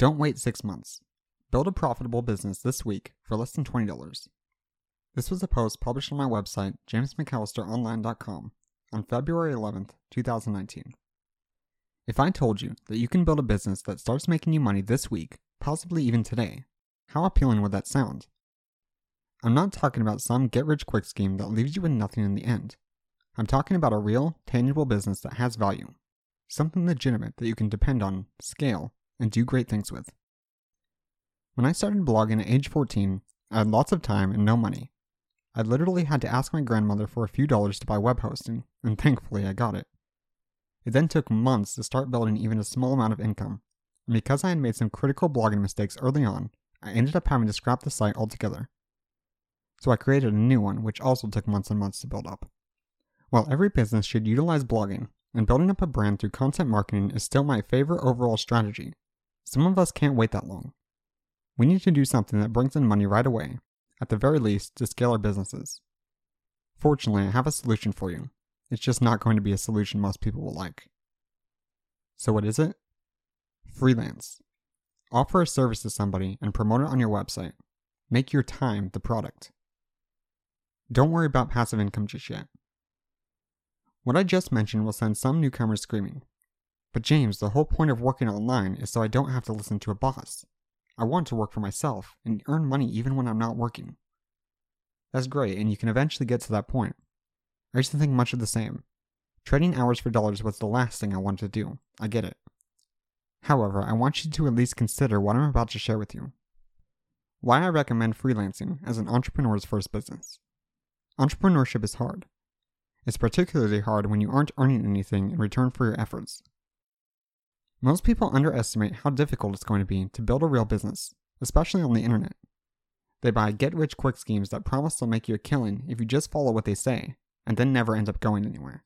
Don't wait six months. Build a profitable business this week for less than $20. This was a post published on my website, jamesmcallisteronline.com, on February 11th, 2019. If I told you that you can build a business that starts making you money this week, possibly even today, how appealing would that sound? I'm not talking about some get rich quick scheme that leaves you with nothing in the end. I'm talking about a real, tangible business that has value, something legitimate that you can depend on, scale, and do great things with. When I started blogging at age 14, I had lots of time and no money. I literally had to ask my grandmother for a few dollars to buy web hosting, and thankfully I got it. It then took months to start building even a small amount of income, and because I had made some critical blogging mistakes early on, I ended up having to scrap the site altogether. So I created a new one, which also took months and months to build up. While every business should utilize blogging, and building up a brand through content marketing is still my favorite overall strategy, some of us can't wait that long. We need to do something that brings in money right away, at the very least, to scale our businesses. Fortunately, I have a solution for you. It's just not going to be a solution most people will like. So, what is it? Freelance. Offer a service to somebody and promote it on your website. Make your time the product. Don't worry about passive income just yet. What I just mentioned will send some newcomers screaming. But James, the whole point of working online is so I don't have to listen to a boss. I want to work for myself and earn money even when I'm not working. That's great, and you can eventually get to that point. I used to think much of the same. Trading hours for dollars was the last thing I wanted to do. I get it. However, I want you to at least consider what I'm about to share with you. Why I recommend freelancing as an entrepreneur's first business. Entrepreneurship is hard. It's particularly hard when you aren't earning anything in return for your efforts. Most people underestimate how difficult it's going to be to build a real business, especially on the internet. They buy get rich quick schemes that promise they'll make you a killing if you just follow what they say, and then never end up going anywhere.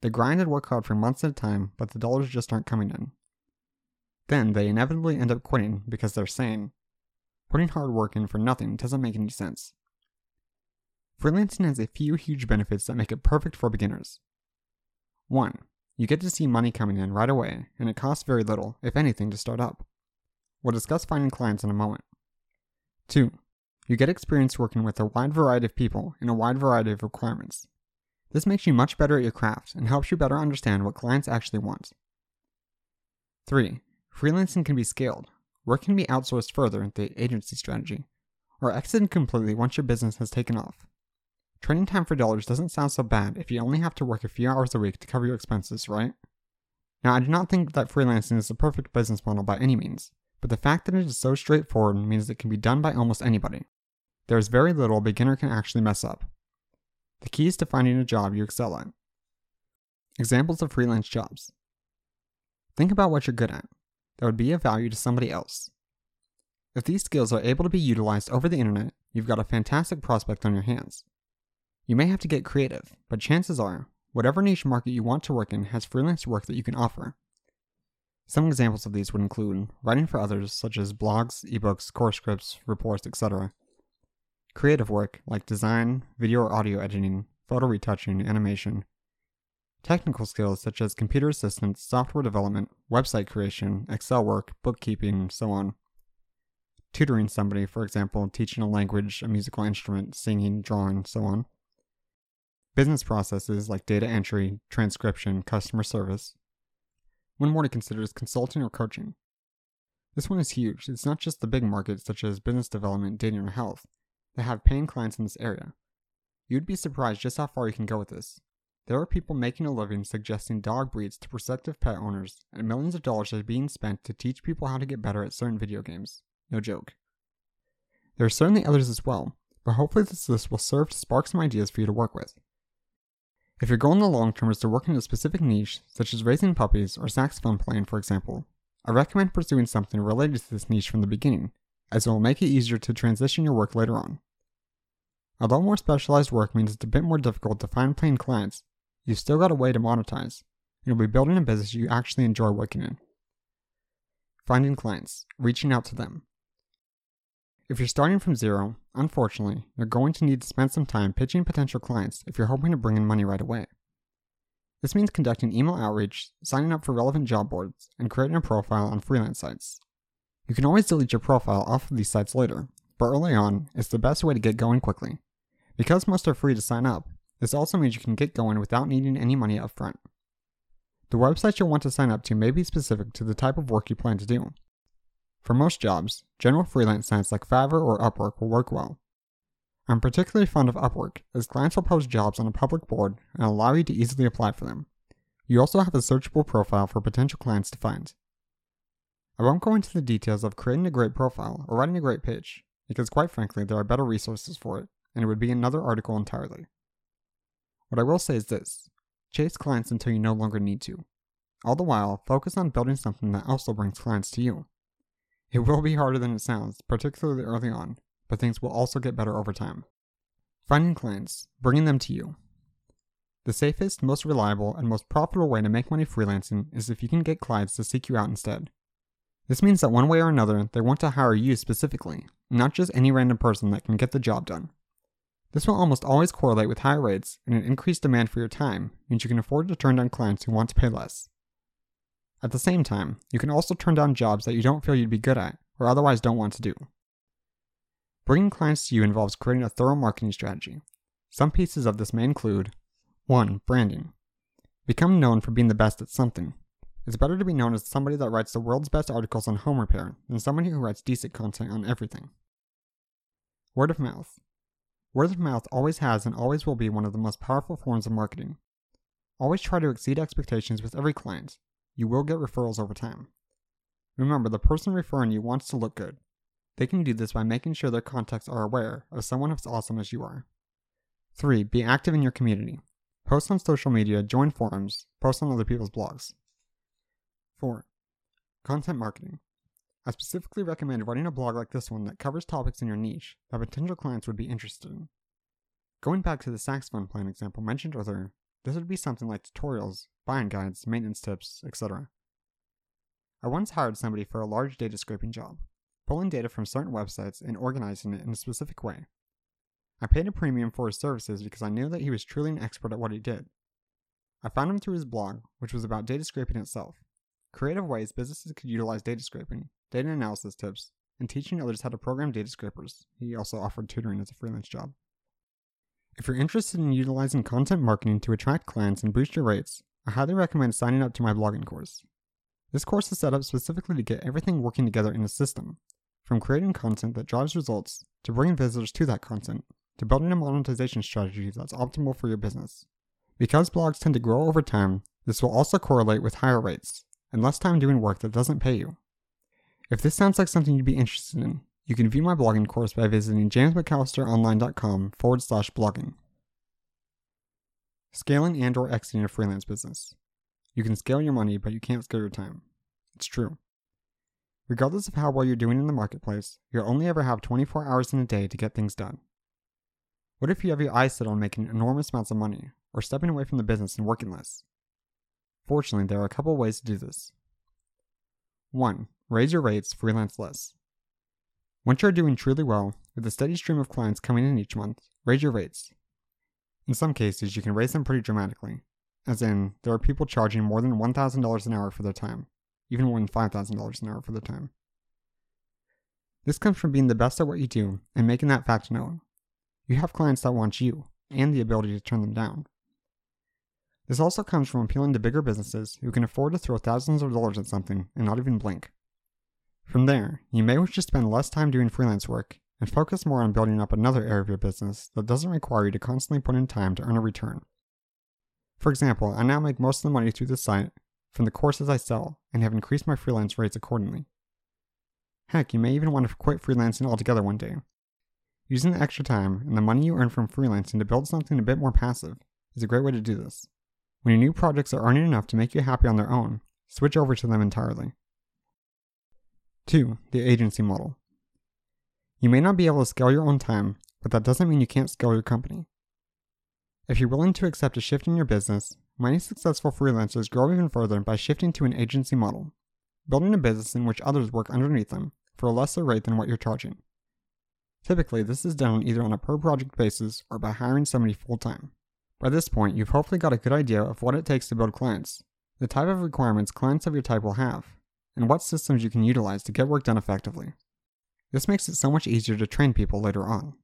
They grind and work hard for months at a time, but the dollars just aren't coming in. Then they inevitably end up quitting because they're saying, putting hard work in for nothing doesn't make any sense. Freelancing has a few huge benefits that make it perfect for beginners. 1. You get to see money coming in right away, and it costs very little, if anything, to start up. We'll discuss finding clients in a moment. 2. You get experience working with a wide variety of people in a wide variety of requirements. This makes you much better at your craft and helps you better understand what clients actually want. 3. Freelancing can be scaled. Work can be outsourced further, the agency strategy, or exited completely once your business has taken off. Training time for dollars doesn't sound so bad if you only have to work a few hours a week to cover your expenses, right? Now, I do not think that freelancing is the perfect business model by any means, but the fact that it is so straightforward means it can be done by almost anybody. There is very little a beginner can actually mess up. The key is to finding a job you excel at. Examples of freelance jobs. Think about what you're good at that would be of value to somebody else. If these skills are able to be utilized over the internet, you've got a fantastic prospect on your hands. You may have to get creative, but chances are, whatever niche market you want to work in has freelance work that you can offer. Some examples of these would include writing for others, such as blogs, ebooks, course scripts, reports, etc. Creative work, like design, video or audio editing, photo retouching, animation. Technical skills, such as computer assistance, software development, website creation, Excel work, bookkeeping, so on. Tutoring somebody, for example, teaching a language, a musical instrument, singing, drawing, so on business processes like data entry, transcription, customer service. One more to consider is consulting or coaching. This one is huge. It's not just the big markets such as business development, dating, or health that have paying clients in this area. You'd be surprised just how far you can go with this. There are people making a living suggesting dog breeds to prospective pet owners, and millions of dollars are being spent to teach people how to get better at certain video games. No joke. There are certainly others as well, but hopefully this list will serve to spark some ideas for you to work with. If your goal in the long term is to work in a specific niche, such as raising puppies or saxophone playing, for example, I recommend pursuing something related to this niche from the beginning, as it will make it easier to transition your work later on. Although more specialized work means it's a bit more difficult to find paying clients, you've still got a way to monetize, and you'll be building a business you actually enjoy working in. Finding clients, reaching out to them. If you're starting from zero, unfortunately, you're going to need to spend some time pitching potential clients if you're hoping to bring in money right away. This means conducting email outreach, signing up for relevant job boards, and creating a profile on freelance sites, You can always delete your profile off of these sites later, but early on, it's the best way to get going quickly. Because most are free to sign up, this also means you can get going without needing any money up front. The websites you'll want to sign up to may be specific to the type of work you plan to do. For most jobs, general freelance sites like Fiverr or Upwork will work well. I'm particularly fond of Upwork, as clients will post jobs on a public board and allow you to easily apply for them. You also have a searchable profile for potential clients to find. I won't go into the details of creating a great profile or writing a great pitch, because quite frankly, there are better resources for it, and it would be another article entirely. What I will say is this chase clients until you no longer need to. All the while, focus on building something that also brings clients to you. It will be harder than it sounds, particularly early on, but things will also get better over time. Finding clients, bringing them to you. The safest, most reliable, and most profitable way to make money freelancing is if you can get clients to seek you out instead. This means that one way or another, they want to hire you specifically, not just any random person that can get the job done. This will almost always correlate with higher rates, and an increased demand for your time means you can afford to turn down clients who want to pay less. At the same time, you can also turn down jobs that you don't feel you'd be good at or otherwise don't want to do. Bringing clients to you involves creating a thorough marketing strategy. Some pieces of this may include 1. Branding. Become known for being the best at something. It's better to be known as somebody that writes the world's best articles on home repair than somebody who writes decent content on everything. Word of mouth. Word of mouth always has and always will be one of the most powerful forms of marketing. Always try to exceed expectations with every client. You will get referrals over time. Remember, the person referring you wants to look good, they can do this by making sure their contacts are aware of someone as awesome as you are. 3. Be active in your community. Post on social media, join forums, post on other people's blogs. 4. Content marketing. I specifically recommend writing a blog like this one that covers topics in your niche that potential clients would be interested in. Going back to the saxophone playing example mentioned earlier, this would be something like tutorials, buying guides, maintenance tips, etc. I once hired somebody for a large data scraping job pulling data from certain websites and organizing it in a specific way. I paid a premium for his services because I knew that he was truly an expert at what he did. I found him through his blog, which was about data scraping itself, creative ways businesses could utilize data scraping, data analysis tips, and teaching others how to program data scrapers. He also offered tutoring as a freelance job. If you're interested in utilizing content marketing to attract clients and boost your rates, I highly recommend signing up to my blogging course. This course is set up specifically to get everything working together in a system, from creating content that drives results, to bringing visitors to that content, to building a monetization strategy that's optimal for your business. Because blogs tend to grow over time, this will also correlate with higher rates, and less time doing work that doesn't pay you. If this sounds like something you'd be interested in, you can view my blogging course by visiting jamesmcallisteronline.com forward slash blogging. Scaling and or exiting a freelance business. You can scale your money, but you can't scale your time. It's true. Regardless of how well you're doing in the marketplace, you'll only ever have 24 hours in a day to get things done. What if you have your eyes set on making enormous amounts of money, or stepping away from the business and working less? Fortunately, there are a couple ways to do this. 1. Raise your rates, freelance less. Once you're doing truly well, with a steady stream of clients coming in each month, raise your rates. In some cases, you can raise them pretty dramatically, as in, there are people charging more than $1,000 an hour for their time even more than $5,000 an hour for the time. This comes from being the best at what you do and making that fact known. You have clients that want you and the ability to turn them down. This also comes from appealing to bigger businesses who can afford to throw thousands of dollars at something and not even blink. From there, you may wish to spend less time doing freelance work and focus more on building up another area of your business that doesn't require you to constantly put in time to earn a return. For example, I now make most of the money through the site from the courses I sell and have increased my freelance rates accordingly. Heck, you may even want to quit freelancing altogether one day. Using the extra time and the money you earn from freelancing to build something a bit more passive is a great way to do this. When your new projects are earning enough to make you happy on their own, switch over to them entirely. 2. The agency model. You may not be able to scale your own time, but that doesn't mean you can't scale your company. If you're willing to accept a shift in your business, Many successful freelancers grow even further by shifting to an agency model, building a business in which others work underneath them for a lesser rate than what you're charging. Typically, this is done either on a per project basis or by hiring somebody full time. By this point, you've hopefully got a good idea of what it takes to build clients, the type of requirements clients of your type will have, and what systems you can utilize to get work done effectively. This makes it so much easier to train people later on.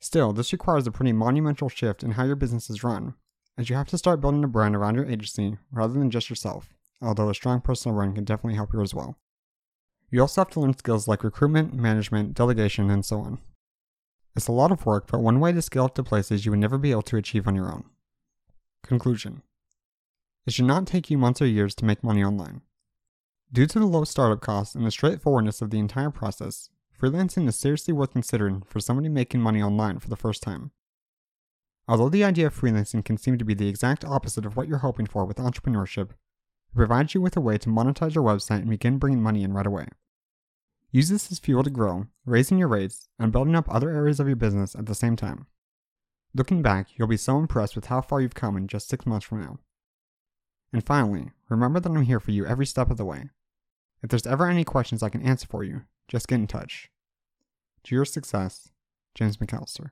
Still, this requires a pretty monumental shift in how your business is run, as you have to start building a brand around your agency rather than just yourself, although a strong personal brand can definitely help you as well. You also have to learn skills like recruitment, management, delegation, and so on. It's a lot of work, but one way to scale up to places you would never be able to achieve on your own. Conclusion It should not take you months or years to make money online. Due to the low startup costs and the straightforwardness of the entire process, freelancing is seriously worth considering for somebody making money online for the first time. Although the idea of freelancing can seem to be the exact opposite of what you're hoping for with entrepreneurship, it provides you with a way to monetize your website and begin bringing money in right away. Use this as fuel to grow, raising your rates, and building up other areas of your business at the same time. Looking back, you'll be so impressed with how far you've come in just six months from now. And finally, remember that I'm here for you every step of the way. If there's ever any questions I can answer for you, just get in touch. To your success, James McAllister.